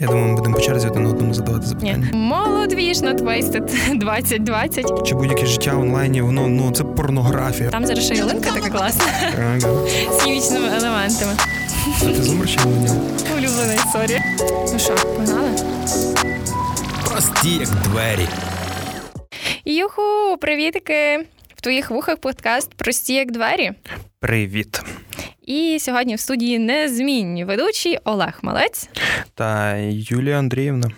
Я думаю, ми будемо по черзі один одному задавати запитання. Ні. Молодвіжно твейстед 2020. Чи будь-яке життя онлайні, воно ну це порнографія. Там зараз ще ялинка така класна Ага. з хімічними елементами. А ти зумер чи не? Улюблений сорі. Ну що, погнали? Прості як двері. Юху, привітики! В твоїх вухах подкаст Прості як двері. Привіт. І сьогодні в студії незмінні ведучий Олег Малець. Та Юлія Андріївна.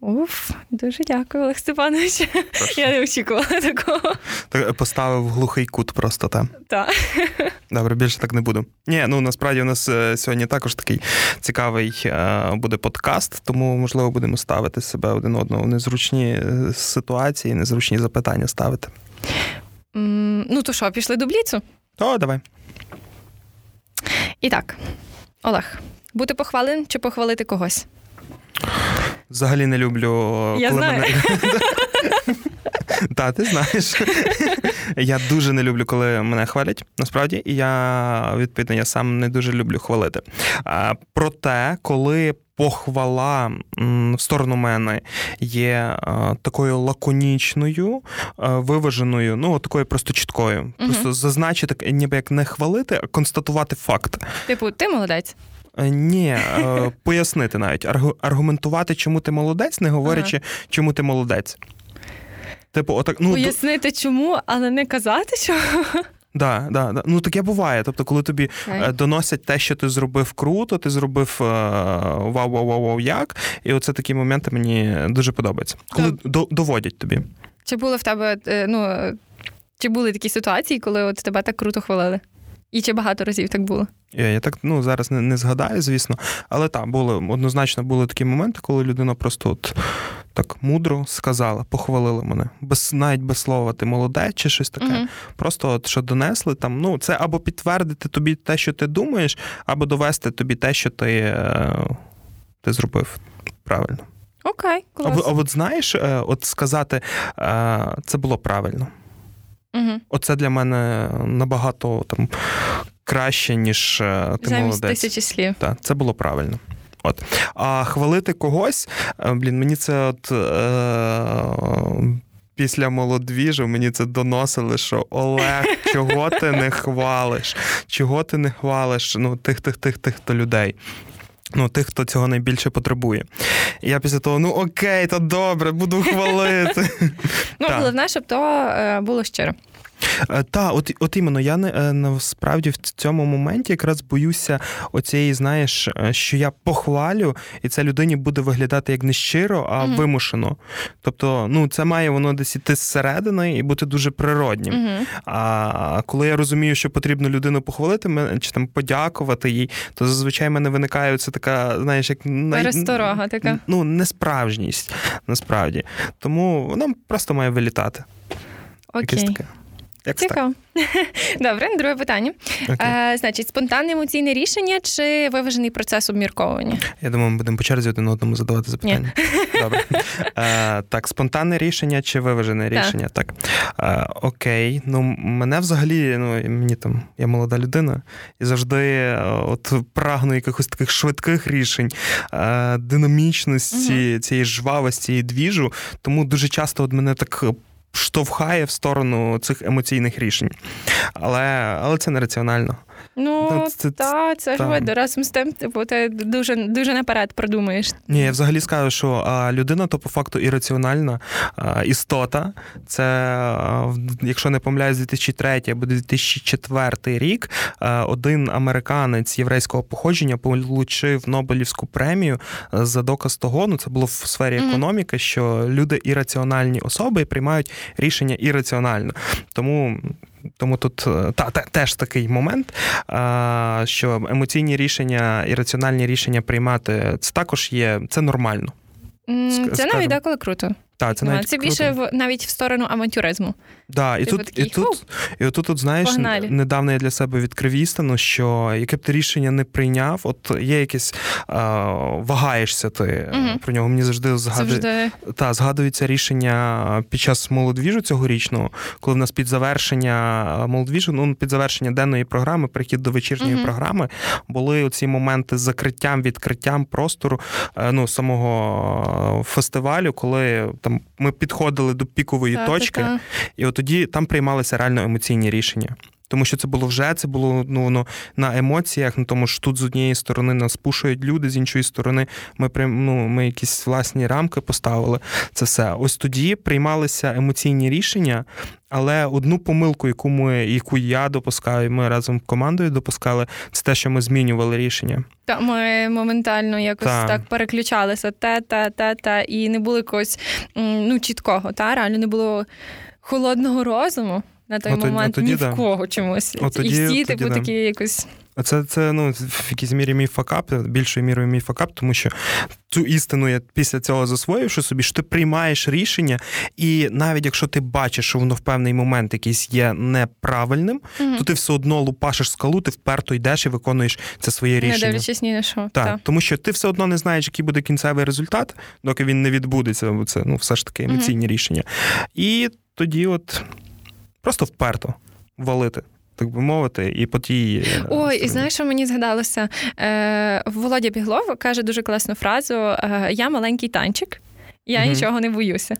Уф, дуже дякую, Олег Степанович. Я не очікувала такого. Так, поставив глухий кут просто там. Так. Добре, більше так не буду. Ні, ну насправді у нас е, сьогодні також такий цікавий е, буде подкаст, тому можливо будемо ставити себе один одного в незручні е, ситуації, незручні запитання ставити. М, Ну то що, пішли до бліцу? О, давай. І так, Олег, бути похваленим чи похвалити когось? Взагалі не люблю, Я коли знаю. мене. Так, ти знаєш. Я дуже не люблю, коли мене хвалять, насправді, і я відповідно я сам не дуже люблю хвалити. А, Проте, коли похвала в сторону мене є такою лаконічною, виваженою, ну такою просто чіткою. Просто зазначити, ніби як не хвалити, а констатувати факт. Типу, ти молодець. Е, Ні, е, пояснити навіть, аргументувати, чому ти молодець, не говорячи, чому ти молодець. Типу, отак, ну, Пояснити чому, але не казати чого. Да, да, да. ну таке буває. Тобто, коли тобі е, доносять те, що ти зробив круто, ти зробив вау, вау, вау, вау, як. І оце такі моменти мені дуже подобаються. Коли до, доводять тобі. Чи були в тебе, е, ну, е, чи були такі ситуації, коли от тебе так круто хвалили? І чи багато разів так було? Я, я так ну зараз не, не згадаю, звісно, але так, були однозначно були такі моменти, коли людина просто от так мудро сказала, похвалила мене. Без навіть без слова ти молодець чи щось таке. Мгм. Просто от що донесли там. Ну, це або підтвердити тобі те, що ти думаєш, або довести тобі те, що ти, е, ти зробив правильно. Окей, клас. Або, а от знаєш, е, от сказати е, це було правильно. Угу. Оце для мене набагато там краще, ніж е, ти Замість молодець. тисячі слів. Так, це було правильно. От. А хвалити когось, е, блін, мені це от. Е- Після молодвіжу мені це доносили, що Олег, чого ти не хвалиш? Чого ти не хвалиш? Ну, тих, тих, тих, тих то людей. Ну, тих, хто цього найбільше потребує. І я після того, ну окей, то добре, буду хвалити. Ну, головне, щоб то е, було щиро. Так, от, от іменно, я не е, насправді в цьому моменті якраз боюся оцієї, знаєш, е, що я похвалю, і це людині буде виглядати як не щиро, а Мгм. вимушено. Тобто, ну, це має воно десь іти зсередини і бути дуже природнім. Угу. А коли я розумію, що потрібно людину похвалити, чи там подякувати їй, то зазвичай в мене виникає це така, знаєш, як най- Пересторога така. Ну, несправжність, насправді. Тому вона просто має вилітати. Якесь таке. Як. Цікаво. Добре, друге питання. Окей. Е, значить, спонтанне емоційне рішення чи виважений процес обмірковування? Я думаю, ми будемо по черзі один одному задавати запитання. Добре. Е, так, спонтанне рішення чи виважене рішення? Так. Е, окей. Ну, мене взагалі, ну, мені там, я молода людина, і завжди от прагну якихось таких швидких рішень, е, динамічності, цієї жвавості і двіжу. Тому дуже часто от мене так. Штовхає в сторону цих емоційних рішень. Але, але це нераціонально. Ну, Ну, це- та, це ж та. видно. Разом з тим, типу, ти дуже, дуже наперед продумаєш. Ні, я взагалі скажу, що а, людина то по факту ірраціональна а, істота. Це, а, якщо не помиляюсь, 2003 або 2004 рік а, один американець єврейського походження отримав Нобелівську премію за доказ того, ну це було в сфері економіки, що люди ірраціональні особи і приймають рішення ірраціонально. Тому. Тому тут е, та, та теж такий момент, а, що емоційні рішення і раціональні рішення приймати це також є це нормально. Це навіть деколи круто. Та, це Ну, навіть це круто. більше в навіть в сторону авантюризму. Да, і Типу тут, такий, і тут, і отут, от, знаєш, Погнали. недавно я для себе відкрив істину, що яке б ти рішення не прийняв, от є якесь а, вагаєшся ти Мгм. про нього. Мені завжди згадує, Завжди. та, згадується рішення під час молодвіжу цьогорічного, коли в нас під завершення молодвіжу, ну під завершення денної програми, перехід до вечірньої Мгм. програми, були оці моменти з закриттям, відкриттям простору е, ну, самого е, фестивалю, коли там ми підходили до пікової Та, точки, та, та. і от тоді там приймалися реально емоційні рішення. Тому що це було вже, це було ну, воно на емоціях, на тому що тут з однієї сторони нас пушують люди, з іншої сторони ми ну, ми якісь власні рамки поставили. Це все. Ось тоді приймалися емоційні рішення, але одну помилку, яку ми, яку я допускаю, і ми разом з командою допускали, це те, що ми змінювали рішення. Та ми моментально якось Та. так переключалися, те, те, те, те, і не було якогось ну, чіткого, та реально не було холодного розуму. На той От момент тоді ні в кого чомусь. От і всі, тоді типу, такі якось. Це, це ну, в якійсь мірі мій факап, більшою мірою мій факап, тому що цю істину я після цього засвоївши собі, що ти приймаєш рішення, і навіть якщо ти бачиш, що воно в певний момент якийсь є неправильним, Мгм. то ти все одно лупашиш скалу, ти вперто йдеш і виконуєш це своє Не рішення. дивлячись ні на що. Так, Та. тому що ти все одно не знаєш, який буде кінцевий результат, доки він не відбудеться, бо це ну, все ж таки емоційні рішення. І тоді, от просто вперто валити, так би мовити, і по тій. е, Ой, і знаєш, що мені згадалося? Е, Володя Біглов каже дуже класну фразу: е, Я маленький танчик, я Мгм. нічого не боюся.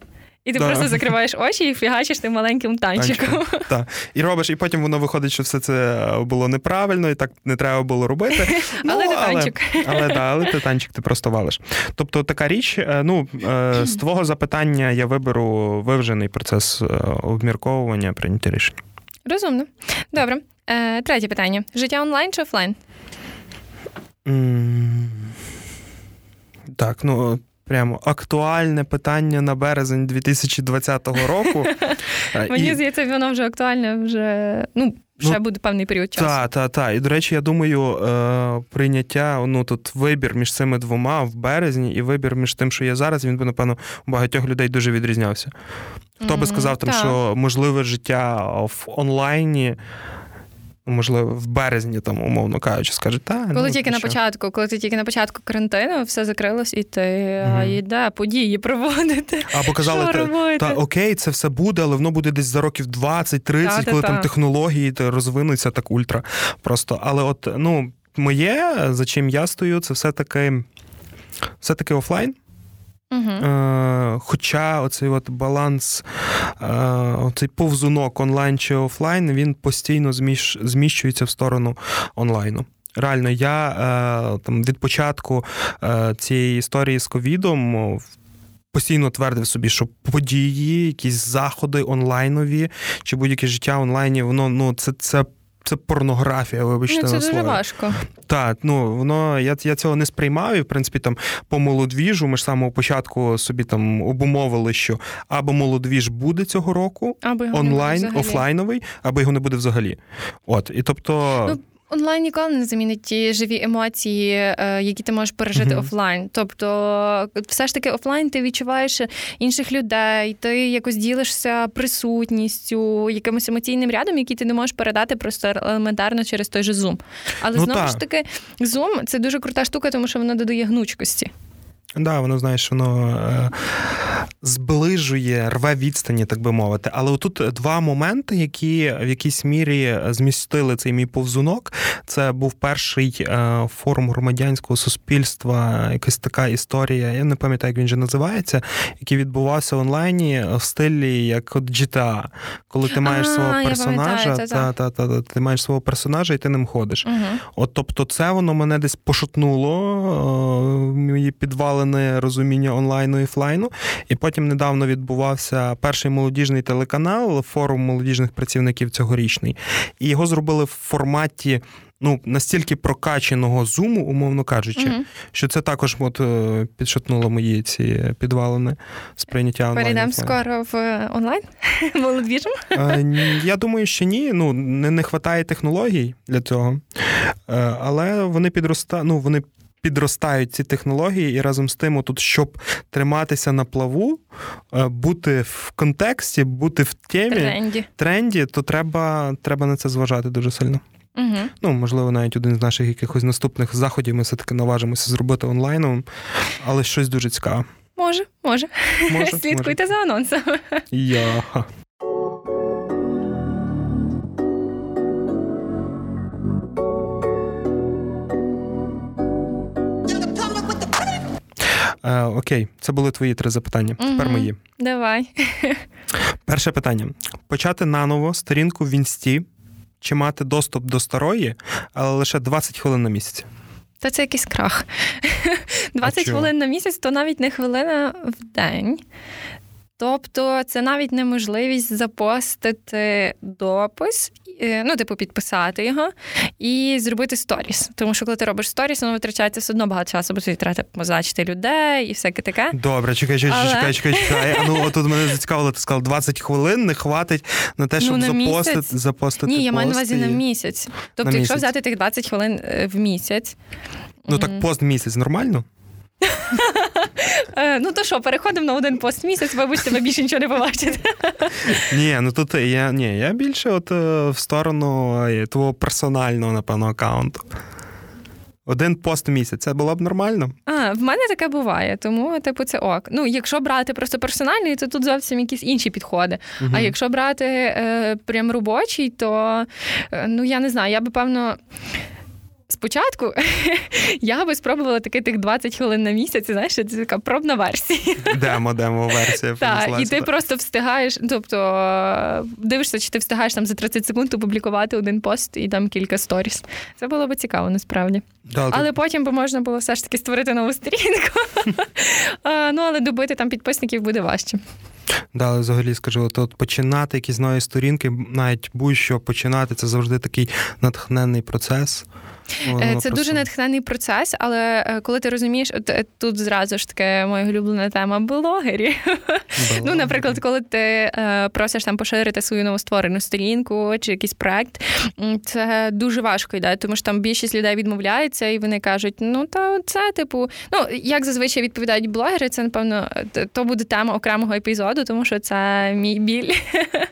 І ти Да. просто закриваєш очі і фігачиш тим маленьким танчиком. Так. І робиш, і потім воно виходить, що все це було неправильно, і так не треба було робити. Але Ну, не танчик. Але, да, але ти танчик ти просто валиш. Тобто така річ, е, ну, е, з твого запитання я виберу вивжений процес е, обмірковування, прийняття рішень. Розумно. Добре. Е, Третє питання: життя онлайн чи офлайн? Mm, Так, ну. Прямо актуальне питання на березень 2020 року. Е, Мені здається, воно вже актуальне, вже ну, ще Ну, буде певний період часу. Так, так, так. І до речі, я думаю, е, прийняття, ну тут вибір між цими двома в березні і вибір між тим, що є зараз, він би, напевно, у багатьох людей дуже відрізнявся. Хто би сказав, там, так. що можливе життя в онлайні, можливо, в березні, там, умовно кажучи, скаже, та Коли ну, тільки на що?» початку, коли ти тільки на початку карантину, все закрилось, і ти а, йде події проводити. Або казали, що та, та окей, це все буде, але воно буде десь за років 20-30, коли Та-та-та. там технології та, розвинуться так ультра. Просто. Але от, ну, моє, за чим я стою, це все-таки, все-таки офлайн. Угу. Хоча оцей от баланс, е, оцей повзунок онлайн чи офлайн, він постійно зміщ, зміщується в сторону онлайну. Реально, я е, там від початку цієї історії з ковідом. Постійно твердив собі, що події, якісь заходи онлайнові чи будь-яке життя онлайні, воно ну це, це, це порнографія, вибачте, Ну, це на дуже важко. Так, ну воно я, я цього не сприймаю. І в принципі там по молодвіжу ми ж самого початку собі там обумовили, що або молодвіж буде цього року, Або онлайн, офлайновий, або його не буде взагалі. От, і тобто. Ну, Онлайн ніколи не замінить ті живі емоції, е, які ти можеш пережити Мгм. офлайн. Тобто, все ж таки, офлайн ти відчуваєш інших людей, ти якось ділишся присутністю, якимось емоційним рядом, який ти не можеш передати просто елементарно через той же Zoom. Але Ну, знову та. ж таки, Zoom це дуже крута штука, тому що вона додає гнучкості. Да, воно знаєш, воно е, зближує, рве відстані, так би мовити. Але отут два моменти, які в якійсь мірі змістили цей мій повзунок. Це був перший е, форум громадянського суспільства, якась така історія. Я не пам'ятаю, як він же називається, який відбувався онлайні в стилі як от GTA. Коли ти маєш А, свого персонажа, пам'ятаю, та, та, та, та, ти маєш свого персонажа, і ти ним ходиш. Угу. От тобто, це воно мене десь пошатнуло, е, мої підвалене розуміння онлайну і офлайну. І потім недавно відбувався перший молодіжний телеканал, форум молодіжних працівників цьогорічний. І його зробили в форматі. Ну, настільки прокаченого зуму, умовно кажучи, Угу. що це також от, е, підшатнуло мої ці підвалини сприйняття онлайн. Перейдемо скоро в е, онлайн молодвіжем. Е, Я думаю, що ні. Ну не, не вистачає технологій для цього, але вони підроста... ну, вони підростають ці технології, і разом з тим, отут, щоб триматися на плаву, е, бути в контексті, бути в темі Тренді. тренді, то треба, треба на це зважати дуже сильно. Угу. Ну, можливо, навіть один з наших якихось наступних заходів ми все-таки наважимося зробити онлайном, але щось дуже цікаве. Може, може. Може, Слідкуйте за анонсом. Я. Е, окей, це були твої три запитання. Тепер мої. Давай. Перше питання: почати наново сторінку в інсті чи мати доступ до старої, але лише 20 хвилин на місяць. Та це якийсь крах. 20 чого? хвилин на місяць то навіть не хвилина в день. Тобто це навіть неможливість запостити допис, е, ну, типу, підписати його і зробити сторіс. Тому що коли ти робиш сторіс, воно витрачається все одно багато часу, бо тобі треба позначити людей і всяке таке. Добре, чекай, чекай, Але- чекай, чекай, чекай. А ну отут мене зацікавило, ти сказав, 20 хвилин не хватить на те, Ну, щоб на запостити, запостити. Ні, я маю на увазі і- на місяць. Тобто, На якщо взяти тих 20 хвилин е, в місяць. Ну так пост місяць нормально? Е, Ну то що, переходимо на один пост місяць, вибачте, ви більше нічого не побачите. Ні, ну тут я ні, я більше от е, в сторону е, твого персонального, напевно, аккаунту. Один пост в місяць. Це було б нормально? А, в мене таке буває, тому типу це ок. Ну, якщо брати просто персональний, то тут зовсім якісь інші підходи. А якщо брати е, прям робочий, то е, ну я не знаю, я би певно. Спочатку я би спробувала таки тих 20 хвилин на місяць, знаєш, це така пробна версія. Демо, демо версія. Так, і ти просто встигаєш, тобто е, дивишся, чи ти встигаєш там за 30 секунд опублікувати один пост і там кілька сторіс. Це було би цікаво насправді. Да, Але тут- потім би можна було все ж таки створити нову сторінку. Ну, але добити там підписників буде важче. Да, але взагалі скажу, от, от починати якісь нові сторінки, навіть будь-що починати, це завжди такий натхненний процес. Воно Е, Це дуже натхненний процес, але е, коли ти розумієш, от е, тут зразу ж таки моя улюблена тема блогерів. Ну, наприклад, коли ти просиш там поширити свою новостворену сторінку чи якийсь проект, це дуже важко йде, тому що там більшість людей відмовляється, і вони кажуть: ну та це, типу, ну як зазвичай відповідають блогери, це напевно то буде тема окремого епізоду, тому що це мій біль.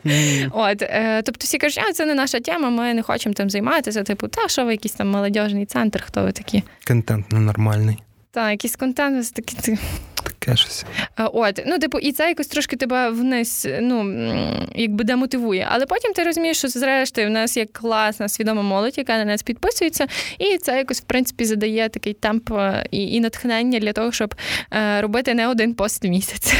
От, тобто всі кажуть, а це не наша тема, ми не хочемо тим займатися. Типу, та що ви якийсь там молодіжний центр, хто ви такі? Контент ненормальний. Та, якийсь контент, ось такі. ти- Таке щось. От, ну, типу, і це якось трошки тебе вниз, ну якби демотивує. Але потім ти розумієш, що зрештою в нас є класна свідома молодь, яка на нас підписується, і це якось в принципі задає такий темп е, і, і натхнення для того, щоб е, робити не один пост в місяць.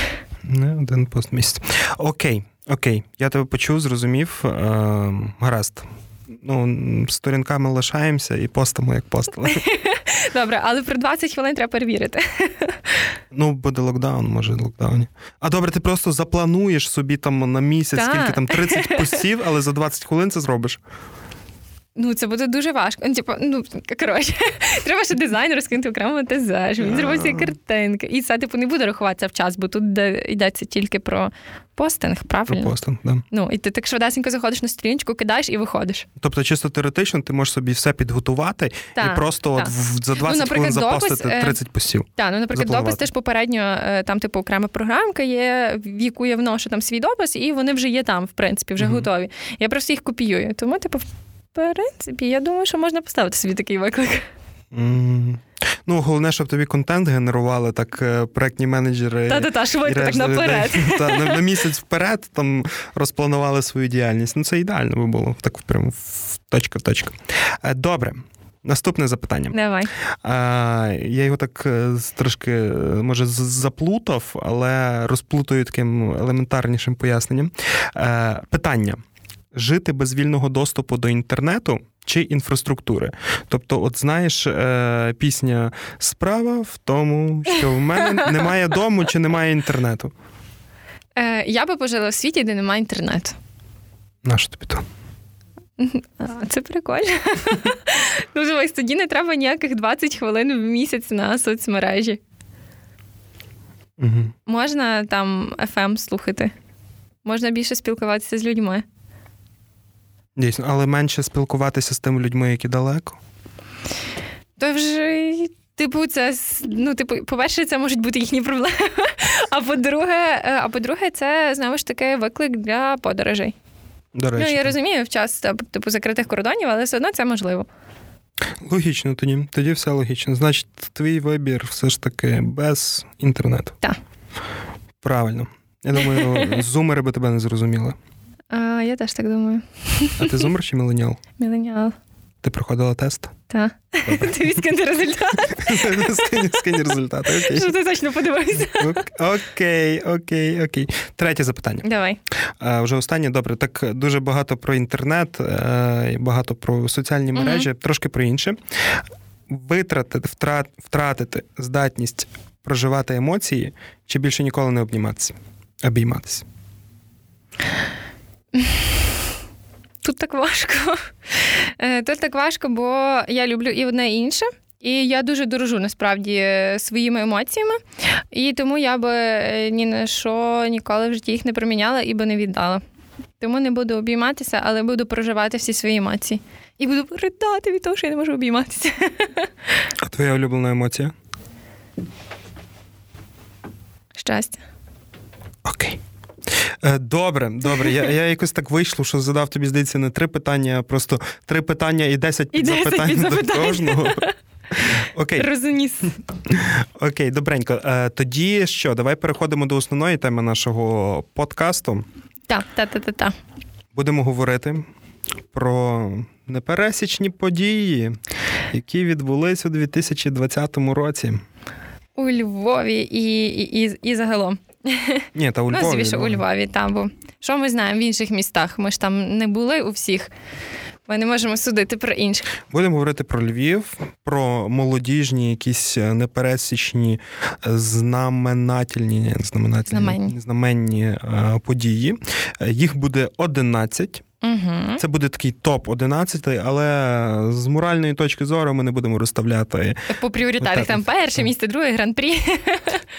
Не один пост в місяць. Окей, окей. Я тебе почув, зрозумів. Е, гаразд. Ну, сторінками лишаємося і постимо, як постили. Добре, але про 20 хвилин треба перевірити. Ну, буде локдаун, може, локдауні. А добре, ти просто заплануєш собі там на місяць, скільки там 30 постів, але за 20 хвилин це зробиш. Ну, це буде дуже важко. Ну, типу, ну коротше, треба ще дизайн розкинути окремо монтажа, щоб він зробив всі картинки. І це, типу, не буде рахуватися в час, бо тут йдеться тільки про постинг, Про постинг, да. Ну, і ти так швидесенько заходиш на сторіночку, кидаєш і виходиш. Тобто, чисто теоретично, ти можеш собі все підготувати Так, і просто от в- за 20 наприклад, хвилин запостити е, 30 постів. Так, ну, наприклад, Запланувати. допис теж попередньо, е, там, типу, окрема програмка є, в яку я вношу там свій допис, і вони вже є там, в принципі, вже Мгм. готові. Я просто їх копіюю. Тому, типу, принципі, я думаю, що можна поставити собі такий виклик. М. Ну, головне, щоб тобі контент генерували, так е, проектні менеджери. Та-та-та, швидко, так наперед. людей, та, на, на місяць вперед там розпланували свою діяльність. Ну, це ідеально би було. Так прямо в точка в точку. Е, Добре. Наступне запитання. Давай. А, я його так е, трошки, е, може, заплутав, але розплутаю таким елементарнішим поясненням. Е, питання: жити без вільного доступу до інтернету чи інфраструктури? Тобто, от знаєш, е, пісня Справа в тому, що в мене немає дому чи немає інтернету. Е, я би пожила в світі, де немає інтернету. Нащо тобі то? Це прикольно. ну, дивись, тоді не треба ніяких 20 хвилин в місяць на соцмережі. Угу. Можна там FM слухати. Можна більше спілкуватися з людьми. Дійсно, але менше спілкуватися з тими людьми, які далеко. То вже Типу, це ну, типу, по-перше, це можуть бути їхні проблеми. А по-друге, е, а по-друге, це знову ж таки виклик для подорожей. До речі, ну я розумію в час типу закритих кордонів, але все одно це можливо. Логічно тоді. Тоді все логічно. Значить, твій вибір все ж таки без інтернету. Так. Правильно. Я думаю, зумери би тебе не зрозуміли. А, Я теж так думаю. А ти зумер чи міленіал? Міленіал. Ти проходила тест? Так. Ти відскинь результат. Скинь результати. Окей. Що ти точно подивився? Окей, окей, окей. Третє запитання. Давай. А, Вже останнє, добре. Так дуже багато про інтернет, е, багато про соціальні мережі, угу. трошки про інше. Витратити, втрат, втратити здатність проживати емоції чи більше ніколи не обніматися, обійматися. Тут так важко. Е, тут так важко, бо я люблю і одне і інше. І я дуже дорожу насправді своїми емоціями, і тому я би е, ні на що ніколи в житті їх не проміняла і би не віддала. Тому не буду обійматися, але буду проживати всі свої емоції. І буду ридати від того, що я не можу обійматися. А твоя улюблена емоція? Щастя. Окей. Е, добре, добре. Я я якось так вийшло, що задав тобі, здається, не три питання, а просто три питання і десять підзапитань до кожного. Окей. Розуміс. Окей, добренько. Е, тоді що, давай переходимо до основної теми нашого подкасту. Так, так, так, так. Будемо говорити про непересічні події, які відбулись у 2020 році. У Львові і і, і, і загалом. Ні, та у ну, Львові. Ну, звісно, у Львові там. Бо що ми знаємо в інших містах? Ми ж там не були у всіх. Ми не можемо судити про інших. Будемо говорити про Львів, про молодіжні, якісь е, непересічні, е, знаменательні, знаменательні знаменні е, події. Їх буде 11. Угу. Це буде такий топ 11 але з моральної точки зору ми не будемо розставляти по пріоритетах. Там перше місце, друге гран-прі.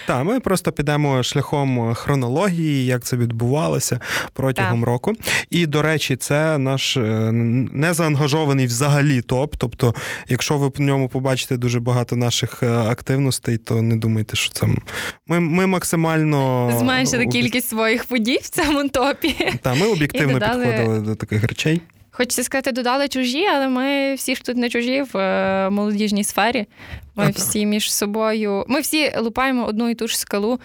Так, ми просто підемо шляхом хронології, як це відбувалося протягом так. року. І до речі, це наш е, незаангажований взагалі топ. Тобто, якщо ви в ньому побачите дуже багато наших е, активностей, то не думайте, що це ми ми максимально зменшили кількість своїх подій в цьому топі. Так, ми об'єктивно підходили до таких речей. Хочеться сказати, додали чужі, але ми всі ж тут не чужі в е, молодіжній сфері. Ми всі між собою. Ми всі лупаємо одну і ту ж скалу.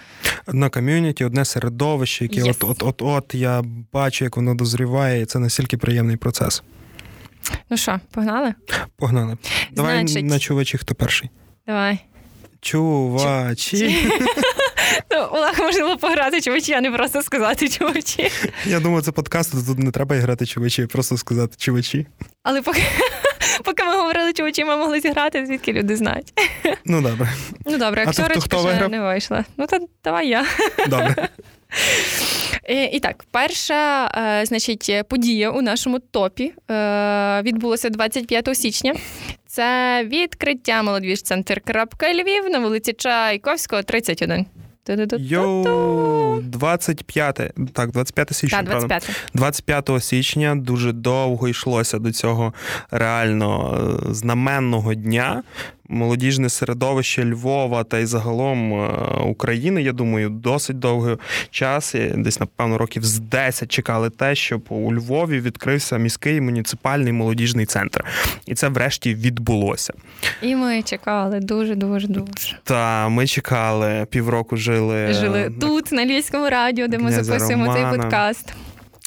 Одна ком'юніті, одне середовище, яке yes. от-от-от я бачу, як воно дозріває, і це настільки приємний процес. Ну що, погнали? Погнали. Давай Значить... на чувачі, хто перший. Давай. Чувачі. Ну, Олег можливо пограти чувачі, а не просто сказати чувачі. Я думаю, це подкаст, тут не треба грати чувачі, просто сказати чувачі. Але поки поки ми говорили чувачі, ми могли зіграти, звідки люди знають. Ну добре. Ну добре, акторочка ще виграв? не вийшла. Ну то давай я. Добре. І, і так, перша е, значить, подія у нашому топі е, відбулася 25 січня. Це відкриття молодіж центр Крапка Львів на вулиці Чайковського, 31. Йоу, 25 так, 25 січня. Так, 25. 25 січня дуже довго йшлося до цього реально е, знаменного дня молодіжне середовище Львова та й загалом е, України, я думаю, досить довгий час, десь, напевно, років з 10 чекали те, щоб у Львові відкрився міський муніципальний молодіжний центр. І це врешті відбулося. І ми чекали дуже, дуже, дуже. Та ми чекали, півроку жили. Жили тут, на Львівському радіо, де ми записуємо Романа. цей подкаст.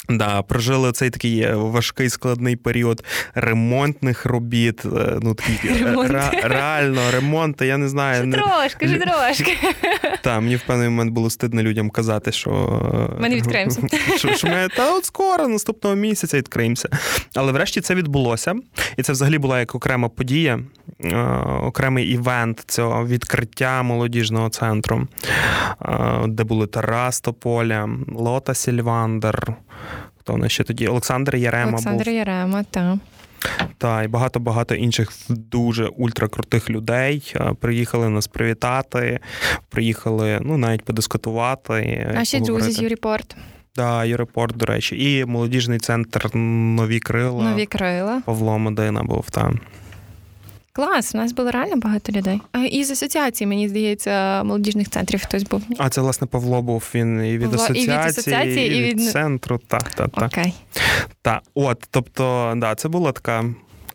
Да, прожили цей такий е, важкий складний період ремонтних робіт. Е, ну такий е, ре, реально ремонт. Я не знаю. Ще трошки, ще трошки. Так, мені в певний момент було стидно людям казати, що ми не відкриємося. Що, що ми та от скоро, наступного місяця відкриємося. Але врешті це відбулося, і це взагалі була як окрема подія, окремий івент цього відкриття молодіжного центру, де були Тарас Тополя, Лота Сільвандер. Хто в нас ще тоді? Олександр Ярема Олександр був. Ярема, так. Та і багато-багато інших дуже ультракрутих людей приїхали нас привітати, приїхали ну навіть подискутувати. Наші друзі з Юріпорт. Да, Юрипорт, до речі, і молодіжний центр Нові Крила. Нові Крила. Павло Медина був там. Клас, у нас було реально багато людей. І з асоціації, мені здається, молодіжних центрів хтось був. А це, власне, Павло був він і від Павло, і від асоціації, асоціації, і і від від- центру. Так, так, так. Окей. Та, от, тобто, да, це була така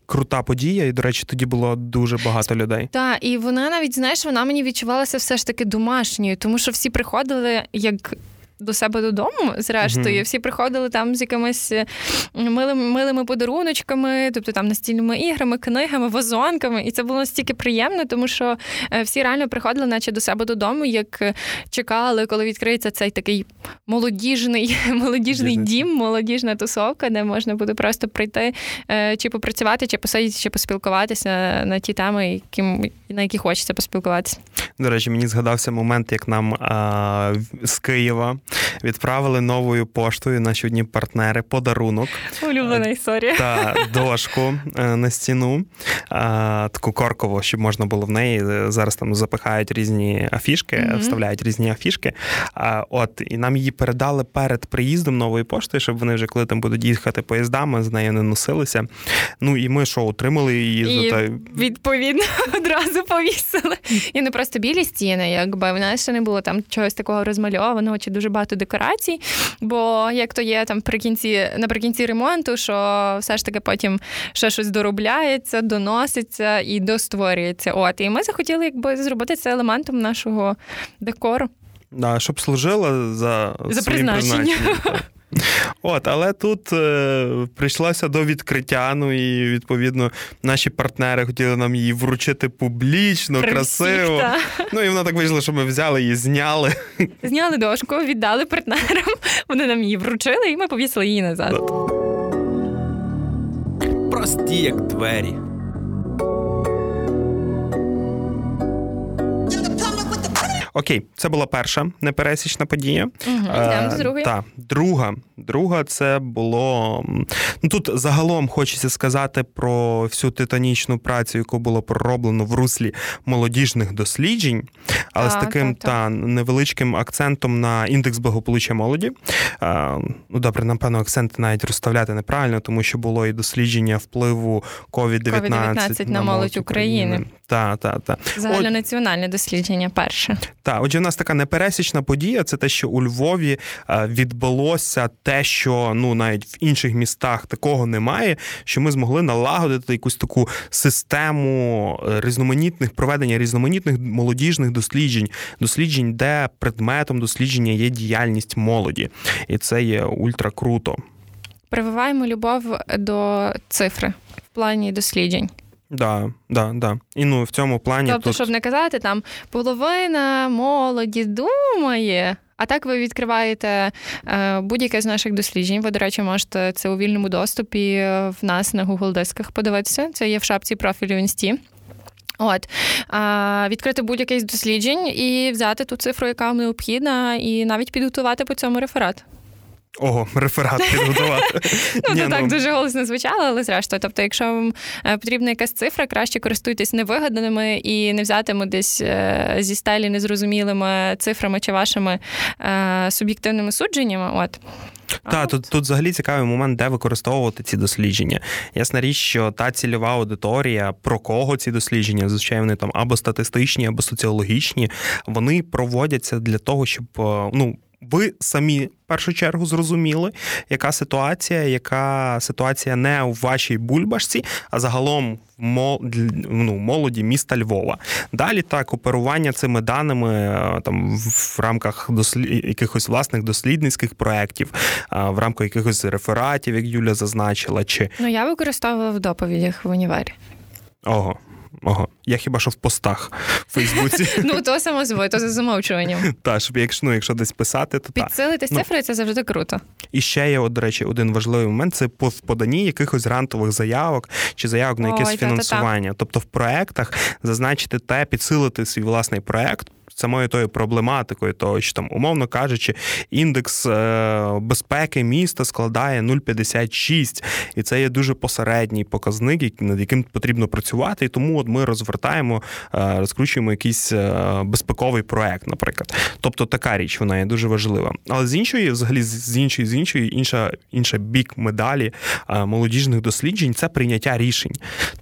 крута подія, і, до речі, тоді було дуже багато людей. Так, і вона навіть, знаєш, вона мені відчувалася все ж таки домашньою, тому що всі приходили як. До себе додому, зрештою, Мгм. всі приходили там з якимись е, милими, милими подаруночками, тобто там настільними іграми, книгами, вазонками. І це було настільки приємно, тому що е, всі реально приходили, наче до себе додому, як е, чекали, коли відкриється цей такий молодіжний, молодіжний дім, молодіжна тусовка, де можна буде просто прийти чи попрацювати, чи посидіти, чи поспілкуватися на ті теми, яким, на які хочеться поспілкуватися. До речі, мені згадався момент, як нам а, з Києва відправили новою поштою наші одні партнери подарунок Улюблена історія. та дошку е, на стіну, таку коркову, щоб можна було в неї. е, Зараз там запихають різні афішки, Мгм. вставляють різні афішки. От, і нам її передали перед приїздом нової пошти, щоб вони вже коли там будуть їхати поїздами, з нею не носилися. Ну і ми що, отримали її І те. відповідно одразу повісили. І не просто білі стіни, якби в нас ще не було там чогось такого розмальованого чи дуже багато декорацій. Бо як то є там прикінці, наприкінці ремонту, що все ж таки потім ще щось доробляється, доноситься і достворюється. От і ми захотіли якби зробити це елементом нашого декору. Да, щоб служила за, За призначенням. От, але тут е, прийшлося до відкриття. Ну і відповідно наші партнери хотіли нам її вручити публічно, При красиво. всіх. Ну і воно так вийшло, що ми взяли її, зняли. Зняли дошку, віддали партнерам. Вони нам її вручили, і ми повісили її назад. Прості як двері. Окей, це була перша непересічна подія. Угу, до другої. Так, друга. Друга це було. Ну тут загалом хочеться сказати про всю титанічну працю, яку було пророблено в руслі молодіжних досліджень, але з таким так, так. та невеличким акцентом на індекс благополуччя молоді. А, ну добре, напевно, акценти навіть розставляти неправильно, тому що було і дослідження впливу COVID-19, COVID-19 на молодь України. Так, так, так. Загальнонаціональне дослідження перше. Так, отже, в нас така непересічна подія. Це те, що у Львові е, відбулося те, що ну навіть в інших містах такого немає. Що ми змогли налагодити якусь таку систему е, різноманітних проведення різноманітних молодіжних досліджень, досліджень, де предметом дослідження є діяльність молоді, і це є ультра круто. Прививаємо любов до цифри в плані досліджень. Да, да, да. І ну в цьому плані тобто, тут щоб не казати, там половина молоді думає. А так ви відкриваєте е, будь-яке з наших досліджень. Ви, до речі, можете це у вільному доступі в нас на Google дисках подивитися. Це є в шапці профілю Інсті. От а, відкрити будь-яке з досліджень і взяти ту цифру, яка вам необхідна, і навіть підготувати по цьому реферат. Ого, реферат підготувати. Ну, то так дуже голосно звучало, але зрештою. Тобто, якщо вам е, потрібна якась цифра, краще користуйтесь невигаданими і не взятими десь е, зі стелі незрозумілими цифрами чи вашими е, суб'єктивними судженнями. От. Так, тут, тут взагалі цікавий момент, де використовувати ці дослідження. Ясна річ, що та цільова аудиторія, про кого ці дослідження, звичайно, вони там або статистичні, або соціологічні, вони проводяться для того, щоб ну. Ви самі в першу чергу зрозуміли, яка ситуація, яка ситуація не у вашій бульбашці, а загалом в ну, молоді міста Львова. Далі так, оперування цими даними е, там в рамках дослі... якихось власних дослідницьких проєктів, е, в рамках якихось рефератів, як Юля зазначила, чи Ну, я використовувала в доповідях в універі. ого. Ого, я хіба що в постах в Фейсбуці. Ну, то само собою, то за замовчуванням. Та, щоб якщо, ну, якщо десь писати, то так. Підсилити Ну. цифри це завжди круто. І ще є, от, до речі, один важливий момент це в поданні якихось грантових заявок чи заявок на якесь фінансування. Тобто в проектах зазначити те, підсилити свій власний проект. Самою тою проблематикою, того, що там, умовно кажучи, індекс е, безпеки міста складає 0,56, і це є дуже посередній показник, над яким потрібно працювати. І тому от ми розвертаємо, е, розкручуємо якийсь е, безпековий проект, наприклад. Тобто така річ вона є дуже важлива. Але з іншої, взагалі, з- іншої, з іншої, інша, інша бік медалі молодіжних досліджень це прийняття рішень.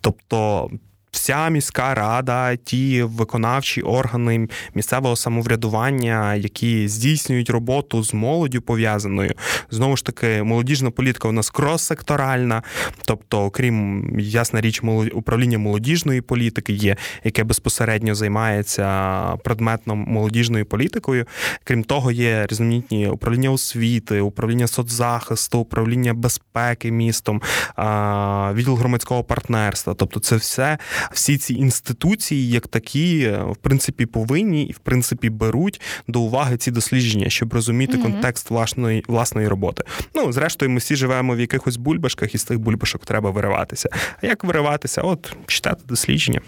Тобто. Вся міська рада, ті виконавчі органи місцевого самоврядування, які здійснюють роботу з молоддю пов'язаною. Знову ж таки, молодіжна політика у нас крос-секторальна, тобто, окрім ясна річ, управління молодіжної політики є, яке безпосередньо займається предметно молодіжною політикою. Крім того, є різноманітні управління освіти, управління соцзахисту, управління безпеки містом, відділ громадського партнерства. Тобто, це все всі ці інституції, як такі, е, в принципі, повинні і в принципі беруть до уваги ці дослідження, щоб розуміти mm контекст власної власної роботи. Ну, зрештою, ми всі живемо в якихось бульбашках, і з тих бульбашок треба вириватися. А як вириватися? От читати дослідження.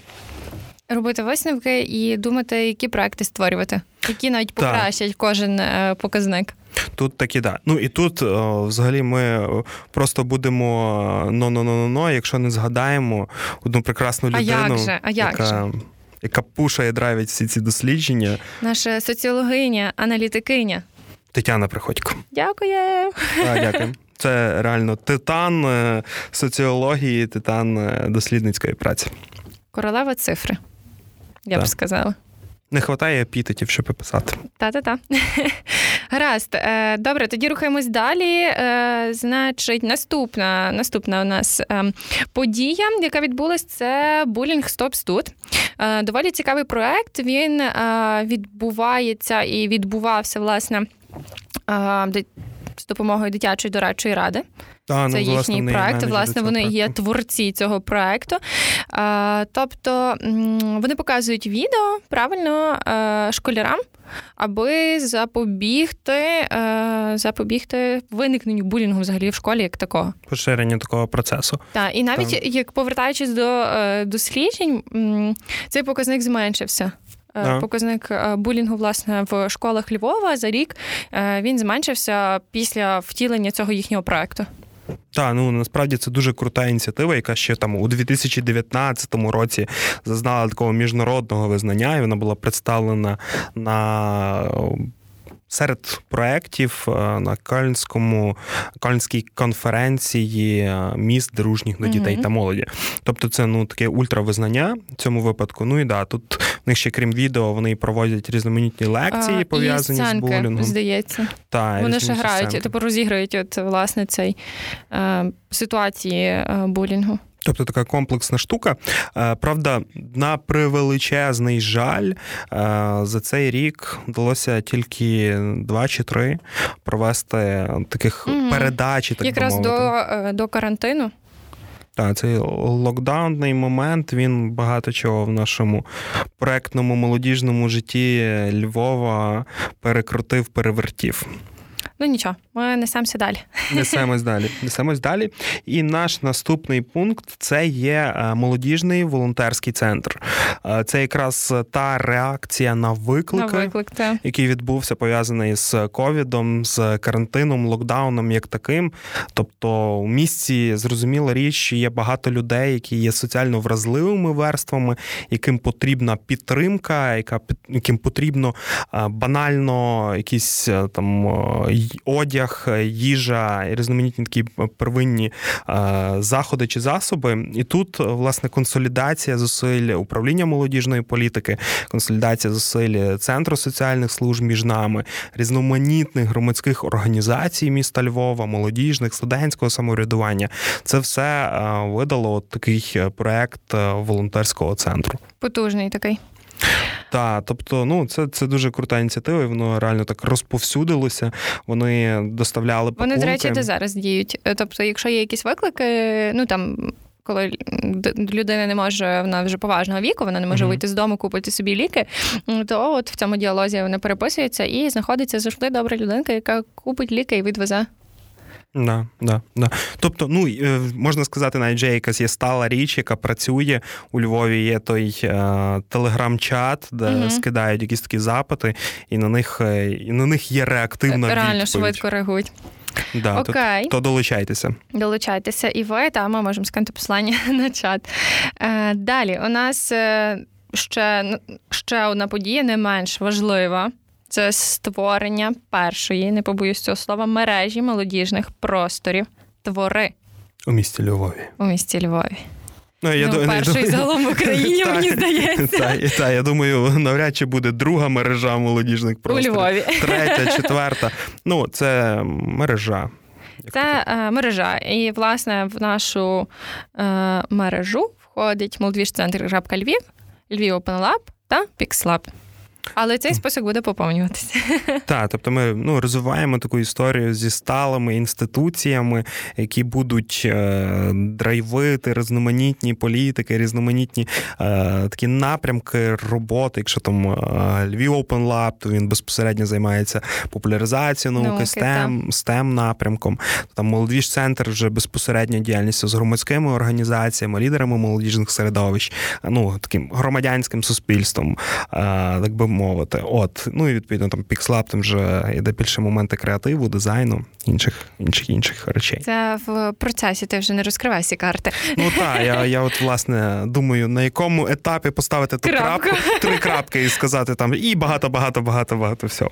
Робити висновки і думати, які проекти створювати, які навіть покращать так. кожен е, показник. Тут такі да. Ну і тут взагалі ми просто будемо но-но-но-но, якщо не згадаємо одну прекрасну людину, а як же? А як яка, же? яка пушає, драйвить всі ці дослідження. Наша соціологиня, аналітикиня. Тетяна Приходько. Дякую. А, Дякую. Це реально титан е, соціології, титан е, дослідницької праці. Королева цифри, я так. б сказала. Не вистачає епітетів, щоб писати. Та-та-та. Гаразд. Е, добре, тоді рухаємось далі. Е, значить, наступна наступна у нас е, подія, яка відбулась, це булінг Stops тут. Доволі цікавий проект. Він відбувається і відбувався, власне з допомогою дитячої дорадчої ради. А, Це ну, їхній проект. Власне, вони проекту. є творці цього проекту. Тобто вони показують відео правильно школярам, аби запобігти запобігти виникненню булінгу взагалі в школі як такого. Поширення такого процесу. Так, і навіть так. як повертаючись до е, досліджень, цей показник зменшився. Е, да. Показник е, булінгу власне в школах Львова за рік е, він зменшився після втілення цього їхнього проекту. Так, ну насправді це дуже крута ініціатива, яка ще там у 2019 році зазнала такого міжнародного визнання, і вона була представлена на серед проєктів е, на Кальнському Кальнській конференції е, міст дружніх до дітей mm та молоді. Тобто, це ну таке ультравизнання в цьому випадку. Ну і да, тут в них ще крім відео вони проводять різноманітні лекції, а, пов'язані і сценки, з булінгом. Здається, та вони ще грають, типу розіграють от власне цей е, ситуації е, булінгу. Тобто така комплексна штука. Е, правда, на превеличезний жаль, е, за цей рік вдалося тільки два чи три провести таких mm передач. Так Якраз до, е, до карантину. Так, цей локдаунний момент він багато чого в нашому проектному молодіжному житті Львова перекрутив, перевертів. Ну нічого, ми несемося далі. Несемось далі. Несемось далі. І наш наступний пункт це є е, молодіжний волонтерський центр. Е, це якраз та реакція на виклики, на виклик, який відбувся пов'язаний з ковідом, з карантином, локдауном як таким. Тобто у місті зрозуміла річ, є багато людей, які є соціально вразливими верствами, яким потрібна підтримка, яка яким потрібно е, банально якісь там одяг, їжа і різноманітні такі первинні заходи чи засоби. І тут власне консолідація зусиль управління молодіжної політики, консолідація зусиль центру соціальних служб між нами, різноманітних громадських організацій міста Львова, молодіжних, студентського самоврядування. Це все видало от такий проект волонтерського центру. Потужний такий. Так, тобто, ну це це дуже крута ініціатива, і воно реально так розповсюдилося. Вони доставляли пакунки. Вони, до речі, де зараз діють. Е, тобто, якщо є якісь виклики, ну там. Коли людина не може, вона вже поважного віку, вона не може mm-hmm. вийти з дому, купити собі ліки, то от в цьому діалозі вона переписується і знаходиться завжди добра людинка, яка купить ліки і відвезе. Да, да, да. Тобто, ну е, можна сказати, навіть вже якась є стала річ, яка працює у Львові. Є той е, телеграм-чат, де угу. скидають якісь такі запити, і на них е, і на них є реактивна реально відповідь. швидко реагують. Да, Окей. То, то долучайтеся. Долучайтеся і ви, та ми можемо скинути послання на чат. Е, Далі у нас е, ще, ще одна подія, не менш важлива це створення першої, не побоюсь цього слова, мережі молодіжних просторів. Твори у місті Львові. У місті Львові. Ну, я ну, ду- перший загалом в Україні, Так, мені здається. Так, та, я думаю, навряд чи буде друга мережа молодіжних У просторів. Львові. Третя, четверта. Ну, це мережа. Це е, мережа. І, власне, в нашу е, мережу входить молодіж-центр Львів, Львів Open Lab та PixLab. Але цей список буде поповнюватися. Так, тобто ми ну, розвиваємо таку історію зі сталими інституціями, які будуть е, драйвити різноманітні політики, різноманітні е, такі напрямки роботи. Якщо там е, Львів Open Lab, то він безпосередньо займається популяризацією науки, Науки, STEM, STEM напрямком. Там молодіж центр вже безпосередньо діяльністю з громадськими організаціями, лідерами молодіжних середовищ, ну таким громадянським суспільством, е, так би мовити. От, ну і відповідно там Pixlab, там вже йде більше моменти креативу, дизайну, інших інших інших речей. Це в процесі, ти вже не розкривай всі карти. Ну так, я, я от власне думаю, на якому етапі поставити ту Крапку. три крапки і сказати там і багато, багато, багато, багато всього.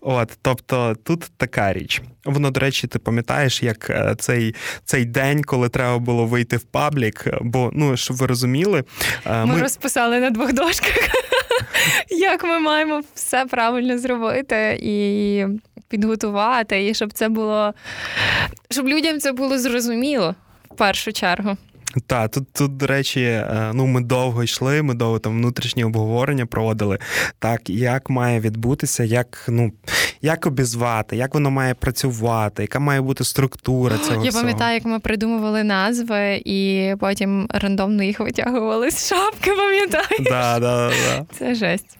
От, тобто тут така річ. Воно, до речі, ти пам'ятаєш, як е, цей, цей день, коли треба було вийти в паблік, бо ну щоб ви розуміли, е, Ми розписали на двох дошках, як ми маємо все правильно зробити і підготувати, і щоб це було, щоб людям це було зрозуміло в першу чергу. Так, тут, тут, до речі, е, ну ми довго йшли, ми довго там внутрішні обговорення проводили. Так, як має відбутися, як ну як обізвати, як воно має працювати, яка має бути структура цього. Я всього. пам'ятаю, як ми придумували назви і потім рандомно їх витягували з шапки, пам'ятаю? Да, да, да. Це жесть.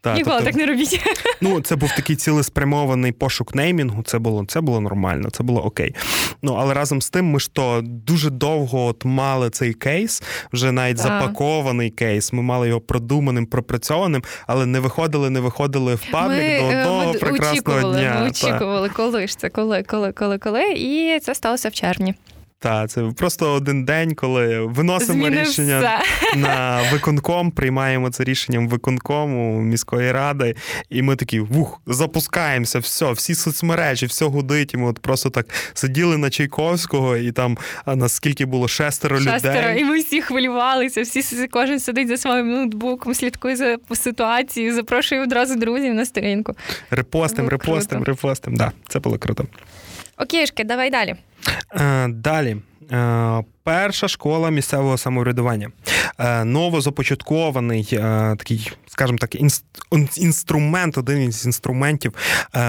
Та, Ніколи тобто, так не робіть. Ну, це був такий цілеспрямований пошук неймінгу. Це було це було нормально, це було окей. Ну але разом з тим, ми ж то дуже довго от мали цей кейс, вже навіть Так. запакований кейс. Ми мали його продуманим, пропрацьованим, але не виходили, не виходили в паблік ми, до е, одного ми прекрасного очікували, дня. Ми очікували, коли ж це, коли, коли, коли, коли. І це сталося в червні. Та, це просто один день, коли виносимо Змінив рішення все. на виконком, приймаємо це рішенням виконкому міської ради, і ми такі вух, запускаємося, все, всі соцмережі, все гудить. І ми от просто так сиділи на Чайковського, і там а, наскільки було шестеро, Шестеро, людей. і ми всі хвилювалися. Всі кожен сидить за своїм ноутбуком, слідкує за ситуацією, запрошує одразу друзів на сторінку. Репостим, репостим, репостим. Да, це було круто. Окейшки, давай далі. Е, Далі. Е, Перша школа місцевого самоврядування. Е, Новозапочаткований е, такий, скажімо так, інструмент, один із інструментів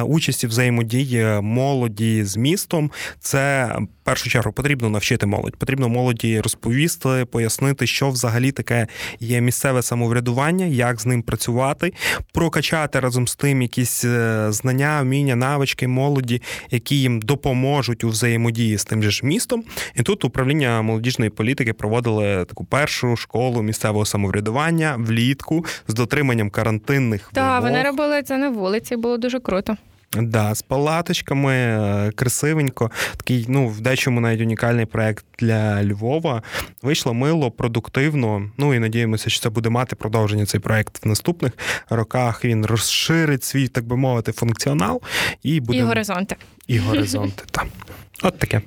участі взаємодії молоді з містом. Це в першу чергу потрібно навчити молодь. Потрібно молоді розповісти, пояснити, що взагалі таке є місцеве самоврядування, як з ним працювати, прокачати разом з тим якісь знання, вміння, навички молоді, які їм допоможуть у взаємодії з тим же ж містом. І тут управління молодіжної політики проводили таку першу школу місцевого самоврядування влітку з дотриманням карантинних Так, вони робили це на вулиці, було дуже круто. Да, з палаточками, е, красивенько. Такий, ну, в дечому навіть унікальний проект для Львова. Вийшло мило, продуктивно. Ну і надіємося, що це буде мати продовження цей проект в наступних роках. Він розширить свій, так би мовити, функціонал і буде І горизонти. і горизонти. Та. От таке.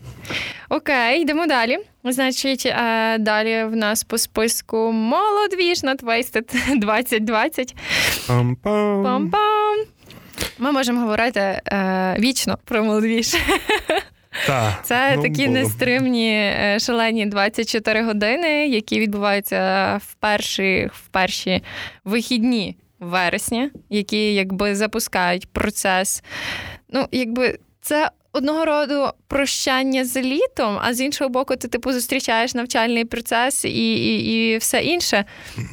Окей, йдемо далі. Значить, е, далі в нас по списку молодвіж на Wasted 2020. Пам-пам. Пам-пам. Ми можемо говорити е, вічно про молодвіж. Та, Це ну, такі було. нестримні е, шалені 24 години, які відбуваються в перші, в перші вихідні вересня, які якби запускають процес. Ну, якби це одного роду прощання з літом, а з іншого боку, ти типу зустрічаєш навчальний процес і, і, і все інше.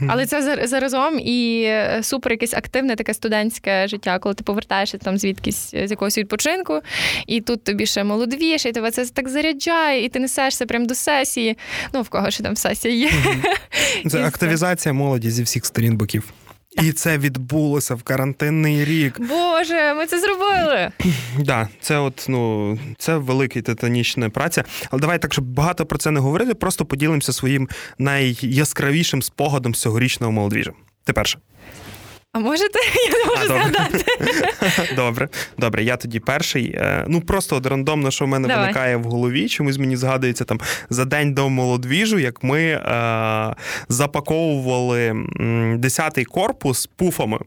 Але це зар- заразом і е, супер якесь активне таке студентське життя, коли ти повертаєшся там звідкись з якогось відпочинку, і тут тобі ще молодвіше, і тебе це так заряджає, і ти несешся прямо до сесії. Ну, в кого ще там сесія є. Це активізація молоді зі всіх сторін боків. І це відбулося в карантинний рік. Боже, ми це зробили. Да, це от ну це велика титанічна праця. Але давай так, щоб багато про це не говорити, просто поділимося своїм найяскравішим спогадом з цьогорічного молодвіжа. Ти перша. А можете? Я не можу А, добре. згадати. Добре, добре, я тоді перший. Е, ну просто от рандомно, що в мене Давай. виникає в голові. Чомусь мені згадується там за день до молодвіжу, як ми е, запаковували десятий 10-й корпус пуфами.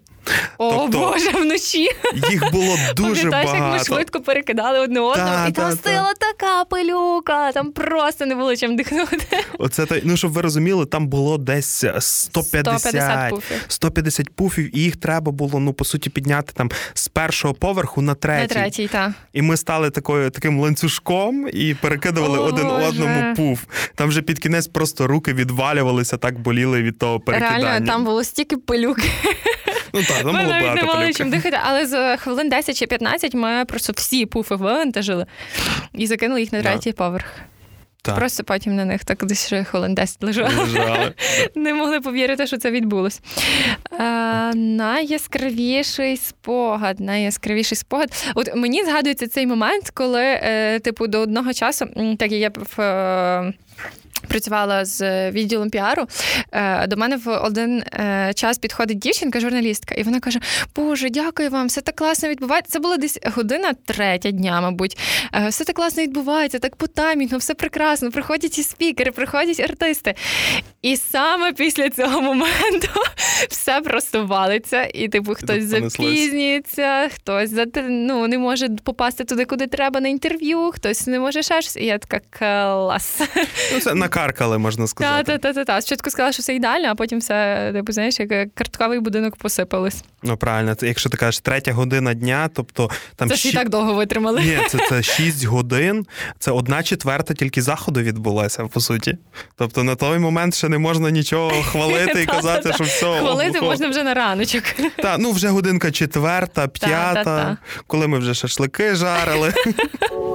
О, Тобто- Боже, вночі. Їх було дуже Пам'ятаєш, як ми багато. швидко перекидали одне одному, Та, і там та, та. така пилюка, там просто не було чим дихнути. Оце той, ну щоб ви розуміли, там було десь 150, 150 пуфів. 150 пуфів, і їх треба було, ну по суті, підняти там з першого поверху на третій. На третій, так. І ми стали такою таким ланцюжком і перекидували О, один Боже. одному пуф. Там вже під кінець просто руки відвалювалися, так боліли від того перекидання. Реально, там було стільки пилюки. Ну так, там Ми було навіть не мали чим дихати, але за хвилин 10 чи 15 ми просто всі пуфи вивантажили і закинули їх на третій поверх. Так. Просто потім на них так десь ще хвилин 10 лежали. Лежали. Не могли повірити, що це відбулось. Е, найяскравіший спогад. Найяскравіший спогад. От мені згадується цей момент, коли, е, типу, до одного часу, так я в. е, Працювала з відділом піару. Е, До мене в один е, час підходить дівчинка, журналістка, і вона каже: Боже, дякую вам, все так класно відбувається. Це була десь година третя дня, мабуть. Е, Все так класно відбувається, так по таймінгу, все прекрасно. Приходять і спікери, приходять артисти. І саме після цього моменту все просто валиться, і типу хтось запізнюється, хтось ну, не може попасти туди, куди треба на інтерв'ю, хтось не може ще щось. І я така клас. Ну, це накаркали, можна сказати. та, та, та, та. Спочатку сказала, що все ідеально, а потім все, типу, знаєш, як картковий будинок посипалось. Ну правильно, якщо ти кажеш третя година дня, тобто там Це ж і так довго витримали. Ні, це, це 6 годин, це одна четверта тільки заходу відбулася, по суті. Тобто на той момент ще не можна нічого хвалити і казати, що все. Хвалити можна вже на раночок. Та, ну вже годинка четверта, п'ята, коли ми вже шашлики жарили.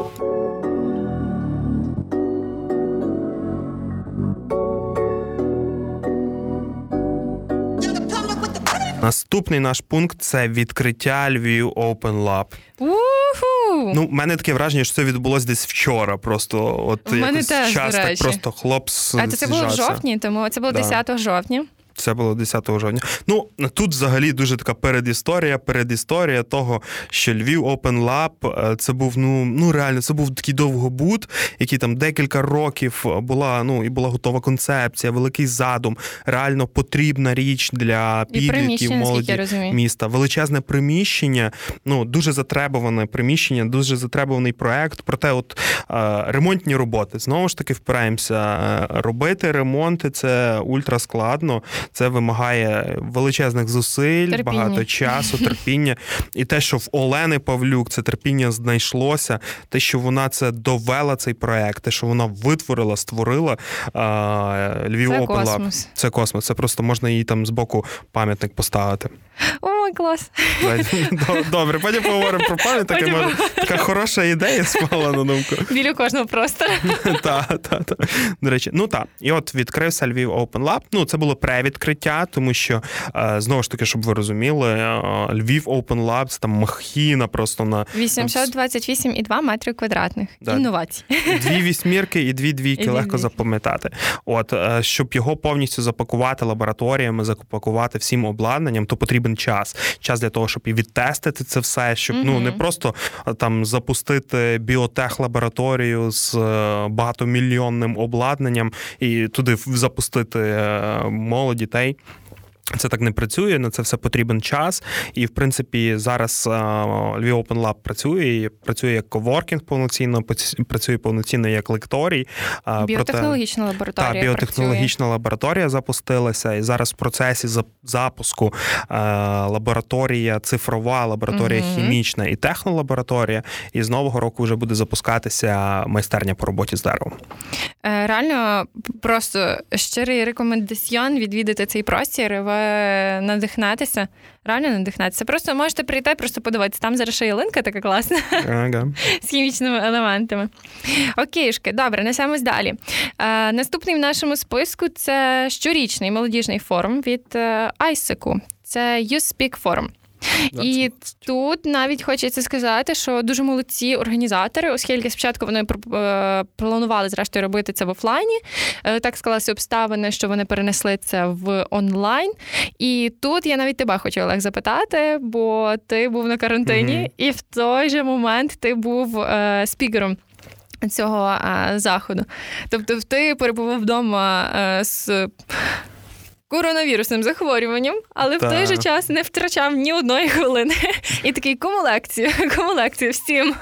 Наступний наш пункт це відкриття Львів Open Lab. Уху! Ну, в мене таке враження, що це відбулось десь вчора. Просто от мене якось теж, час до так просто хлопс. а це було в жовтні, тому це було Да. 10 жовтня. Це було 10 жовтня. Ну тут взагалі дуже така передісторія, передісторія того, що Львів Open Lab е, це був ну ну реально, це був такий довгобуд, який там декілька років була. Ну і була готова концепція, великий задум, реально потрібна річ для підлітків, молоді міста. Величезне приміщення, ну дуже затребуване приміщення, дуже затребуваний проект. Проте, от е, ремонтні роботи знову ж таки впираємося. е, Робити ремонти це ультра складно. Це вимагає величезних зусиль, Терпіння. багато часу, терпіння. І те, що в Олени Павлюк це терпіння знайшлося, те, що вона це довела цей проект, те, що вона витворила, створила Львів Це опела. Космос. Це космос. Це просто можна їй там збоку пам'ятник поставити. Ой, клас. Добре, потім поговоримо про. Потім Може, така хороша ідея спала на думку. Біля кожного простора. Та, та, та. До речі, ну так. І от відкрився Львів Open Lab. Ну, це було превідкриття, тому що е, знову ж таки, щоб ви розуміли, е, Львів Open Lab це там махіна просто на 828,2 метри квадратних. Інновацій. дві вісьмірки і дві двійки легко запам'ятати. От е, щоб його повністю запакувати лабораторіями, запакувати всім обладнанням, то потрібен час. Час для того, щоб і відтестити це все, щоб ну не просто там запустити біотех-лабораторію з е, багатомільйонним обладнанням і туди запустити е, молодь, дітей. Це так не працює, на це все потрібен час. І в принципі зараз е, Львів Open Lab працює і працює як коворкінг повноцінно, працює повноцінно як лекторій. Проте- Біотехнологічна лабораторія. та біотехнологічна лабораторія запустилася, і зараз в процесі запуску е, лабораторія цифрова, лабораторія Мгм. хімічна і технолабораторія. І з нового року вже буде запускатися майстерня по роботі з деревом. Е, Реально, просто щирий рекомендаціон відвідати цей простір. Ви надихнетеся. Реально надихнатися. Просто можете прийти, просто подивитися. Там зараз ще ялинка така класна Ага. з хімічними елементами. Окейшки, добре, несемось далі. Е, наступний в нашому списку це щорічний молодіжний форум від е, Це You Speak Forum. І тут навіть хочеться сказати, що дуже молодці організатори, оскільки спочатку вони е, планували зрештою робити це в офлайні. Е, так склалися обставини, що вони перенесли це в онлайн. І тут я навіть тебе хочу Олег запитати, бо ти був на карантині, mm і в той же момент ти був е, спікером. Цього а, заходу. Тобто, ти перебував вдома а, з коронавірусним захворюванням, але так. в той же час не втрачав ні одної хвилини. І такий кому лекцію, кому лекцію всім.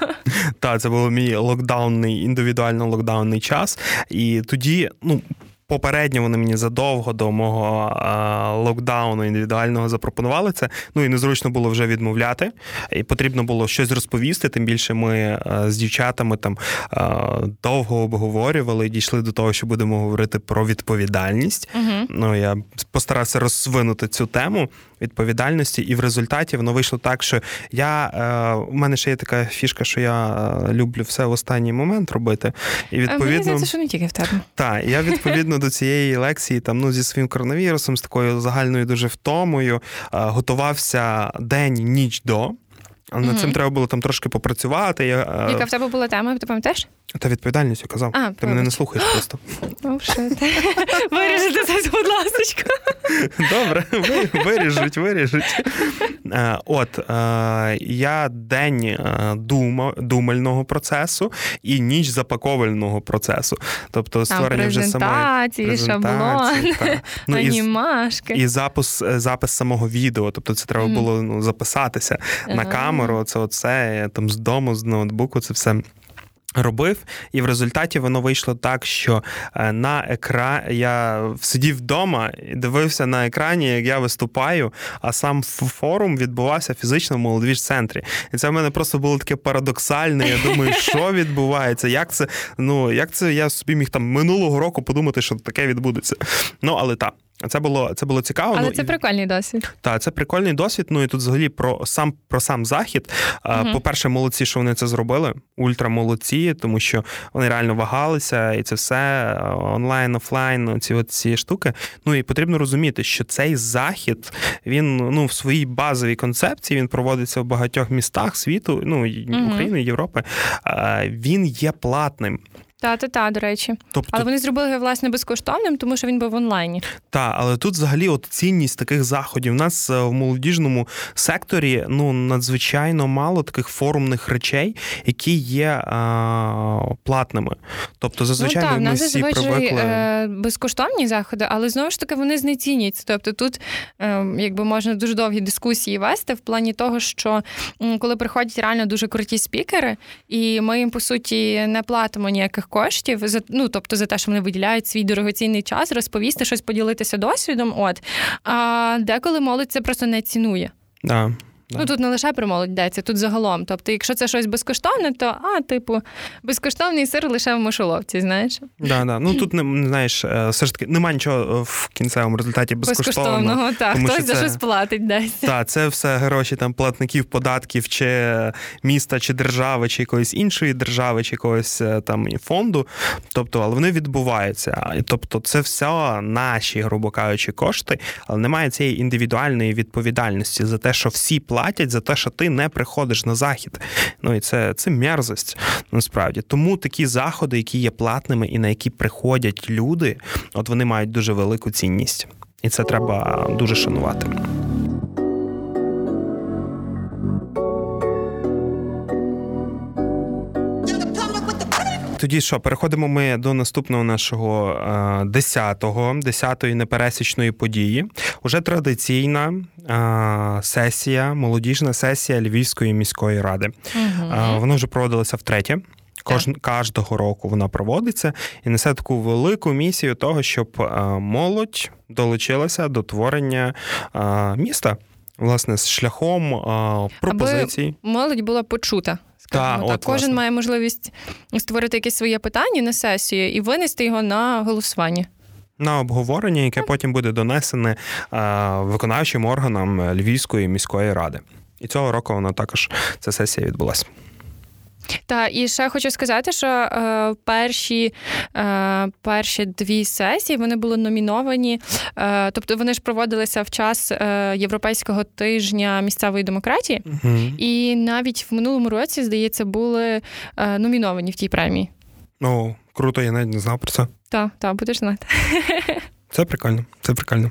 Так, це був мій локдаунний, індивідуально локдаунний час. І тоді, ну. Попередньо вони мені задовго до мого а, локдауну індивідуального запропонували це. Ну і незручно було вже відмовляти. І потрібно було щось розповісти. Тим більше ми а, з дівчатами там а, довго обговорювали і дійшли до того, що будемо говорити про відповідальність. Угу. Ну я постарався розвинути цю тему відповідальності, і в результаті воно вийшло так, що я е, у мене ще є така фішка, що я е, люблю все в останній момент робити. І відповідно, Мені здається, що не тільки в тебе. Так, я відповідно до цієї лекції, там ну зі своїм коронавірусом, з такою загальною дуже втомою, е, готувався день ніч до. Над цим треба було там трошки попрацювати. Яка в тебе була тема, ти пам'ятаєш? Та відповідальність я казав. А, Ти мене не слухаєш просто. Ну. Виріжете це, будь ласка. Добре, виріжуть, виріжуть. Е, от е, я день е, дума, думального процесу і ніч запаковального процесу. Тобто створення вже самої шаблон, ну, анімашки. І запис запис самого відео. Тобто це треба було ну, записатися на камеру. Це оце там з дому, з ноутбуку, це все. Робив, і в результаті воно вийшло так, що е, на екран я сидів вдома і дивився на екрані, як я виступаю, а сам форум відбувався фізично в молодіж центрі. І це в мене просто було таке парадоксальне. Я думаю, що відбувається, як це ну як це я собі міг там минулого року подумати, що таке відбудеться. Ну але так. Це було це було цікаво. Але ну, це і... прикольний досвід. Так, це прикольний досвід. Ну і тут взагалі про сам про сам захід. Угу. По-перше, молодці, що вони це зробили. Ультра молодці, тому що вони реально вагалися, і це все онлайн, офлайн, ці от ці штуки. Ну і потрібно розуміти, що цей захід він ну в своїй базовій концепції він проводиться в багатьох містах світу, ну угу. України, Європи. Він є платним. Та, та, та, до речі. Тобто... Але вони зробили його власне безкоштовним, тому що він був в онлайні. Так, але тут взагалі от цінність таких заходів. У нас е, в молодіжному секторі ну надзвичайно мало таких форумних речей, які є а, платними. Тобто, зазвичай ну, так, ми всі привикли... е, безкоштовні заходи, але знову ж таки вони знецінюються. Тобто тут е, якби можна дуже довгі дискусії вести в плані того, що коли приходять реально дуже круті спікери, і ми їм по суті не платимо ніяких коштів за ну, тобто за те, що вони виділяють свій дорогоцінний час, розповісти щось, поділитися досвідом. От а деколи молодь це просто не цінує. Да. Ну тут не лише про молодь йдеться, тут загалом. Тобто, якщо це щось безкоштовне, то а, типу, безкоштовний сир лише в мишоловці, знаєш? Да, да. Ну тут не знаєш, е, все ж таки немає нічого е, в кінцевому результаті безкоштовного. Безкоштовного, так, тому хтось за це, щось платить десь. Так, це все гроші там платників податків чи міста, чи держави, чи якоїсь іншої держави, чи якогось е, там фонду. Тобто, але вони відбуваються. Тобто, це все наші, грубо кажучи, кошти, але немає цієї індивідуальної відповідальності за те, що всі платять платять за те, що ти не приходиш на захід. Ну і це це мерзость насправді. Тому такі заходи, які є платними і на які приходять люди, от вони мають дуже велику цінність, і це треба дуже шанувати. Тоді що, переходимо ми до наступного нашого 10-го, е, 10-ї непересічної події. Уже традиційна е, сесія, молодіжна сесія Львівської міської ради. Угу. Вона вже проводилася втретє. Кож, кожного року вона проводиться і несе таку велику місію того, щоб молодь долучилася до творення міста, власне, з шляхом пропозицій. Аби молодь була почута. Та, так. от, Кожен власне. має можливість створити якесь своє питання на сесію і винести його на голосування. На обговорення, яке потім буде донесене виконавчим органам Львівської міської ради. І цього року вона також ця сесія відбулася. Та і ще хочу сказати, що е, перші е, перші дві сесії вони були номіновані, е, тобто вони ж проводилися в час е, Європейського тижня місцевої демократії, Угу. і навіть в минулому році, здається, були е, номіновані в тій премії. О, круто, я навіть не знав про це. Так, так, будеш знати. Це прикольно, це прикольно.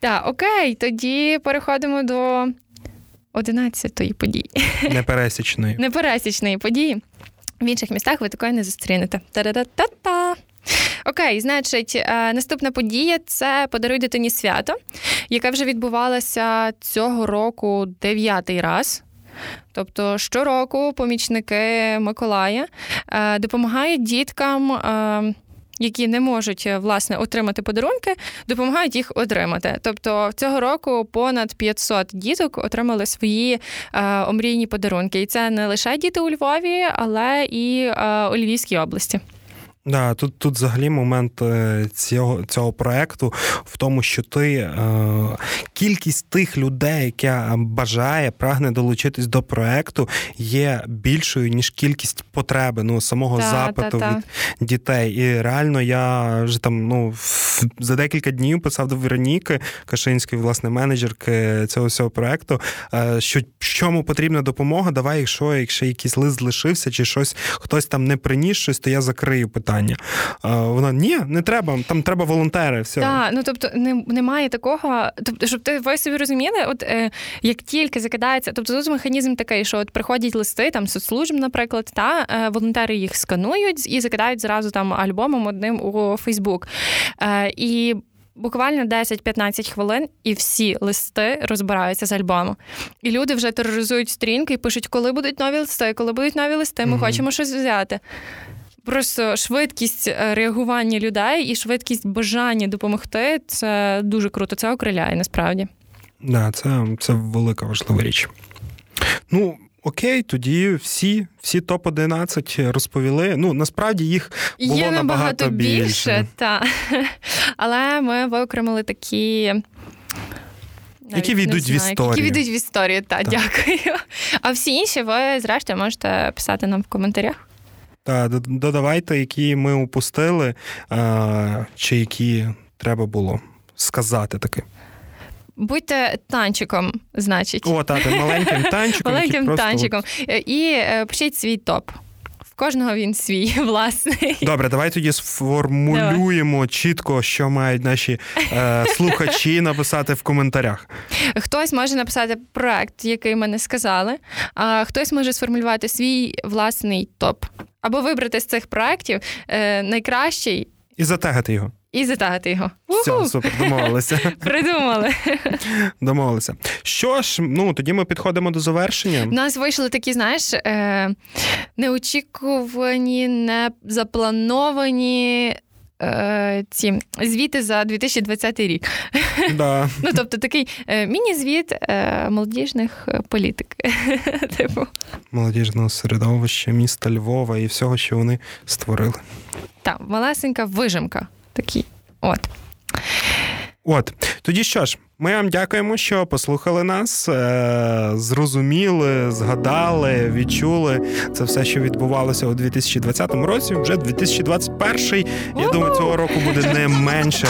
Так, окей, тоді переходимо до одинадцятої події. Непересічної. Непересічної події. В інших містах ви такої не зустрінете. Та-да-та-та-та. Окей, значить, е, наступна подія це подаруй дитині свято, яке вже відбувалося цього року дев'ятий раз. Тобто щороку помічники Миколая е, допомагають діткам. Які не можуть е, власне отримати подарунки, допомагають їх отримати. Тобто цього року понад 500 діток отримали свої е, омрійні подарунки, і це не лише діти у Львові, але і е, у Львівській області. Да, тут, тут взагалі момент е, цього, цього проекту в тому, що ти е, кількість тих людей, яка бажає, прагне долучитись до проекту, є більшою, ніж кількість потреби, ну, самого Та, запиту та, та. від дітей. І реально я вже там ну, за декілька днів писав до Вероніки Кашинської, власне, менеджерки цього всього проекту, е, що чому потрібна допомога, давай, якщо, якщо якийсь лист залишився, чи щось хтось там не приніс щось, то я закрию питання. Е, Вона ні, не треба, там треба волонтери. Все. Так, ну тобто не, немає такого, тобто, щоб ти ви собі розуміли, от е, як тільки закидається, тобто тут механізм такий, що от приходять листи там соцслужб, наприклад, та е, волонтери їх сканують і закидають зразу там альбомом одним у Фейсбук. Е, і Буквально 10-15 хвилин, і всі листи розбираються з альбому. І люди вже тероризують сторінки і пишуть, коли будуть нові листи, коли будуть нові листи, ми Мгм. хочемо щось взяти. Просто швидкість е, реагування людей і швидкість бажання допомогти це дуже круто. Це окриляє насправді. Да, це, це велика важлива річ. Ну, окей, тоді всі, всі топ-11 розповіли. Ну, насправді їх було Є набагато набагато більше, більше. та. але ми виокремили такі. навіть Які війдуть в історію. Які війдуть в історію, та, Так. дякую. А всі інші ви, зрештою, можете писати нам в коментарях. Та додавайте, які ми упустили, а, чи які треба було сказати таки. Будьте танчиком, значить. О, та, маленьким танчиком. Маленьким просто танчиком. Е, І е, пишіть свій топ. Кожного він свій, власний. Добре, давай тоді сформулюємо чітко, що мають наші е, слухачі написати в коментарях. Хтось може написати проект, який ми не сказали, а хтось може сформулювати свій власний топ. Або вибрати з цих проєктів е, найкращий І затегати його. і затагати його. Все, супер, домовилися. Придумали. Домовилися. Що ж, ну тоді ми підходимо до У завершення. нас вийшли такі, знаєш, е, неочікувані, не заплановані. Е, Ці звіти за 2020 рік. Да. Ну, тобто такий е, міні-звіт е, молодіжних політик. Типу, Молодіжного середовища, міста Львова і всього, що вони створили. Так, малесенька вижимка. такий. От. От тоді що ж, ми вам дякуємо, що послухали нас, е- зрозуміли, згадали, відчули це все, що відбувалося у 2020 році. Вже 2021. Я думаю, цього року буде не менше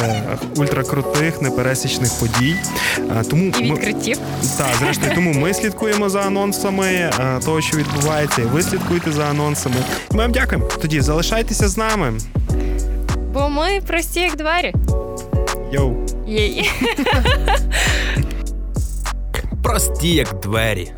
ультракрутих, непересічних подій. Е, тому І ми, відкриттів. Так, зрештою, тому ми слідкуємо за анонсами е, того, що відбувається, і ви слідкуєте за анонсами. Ми вам дякуємо. Тоді залишайтеся з нами. Бо ми прості, як двері. Йоу. Єй. Прості як двері.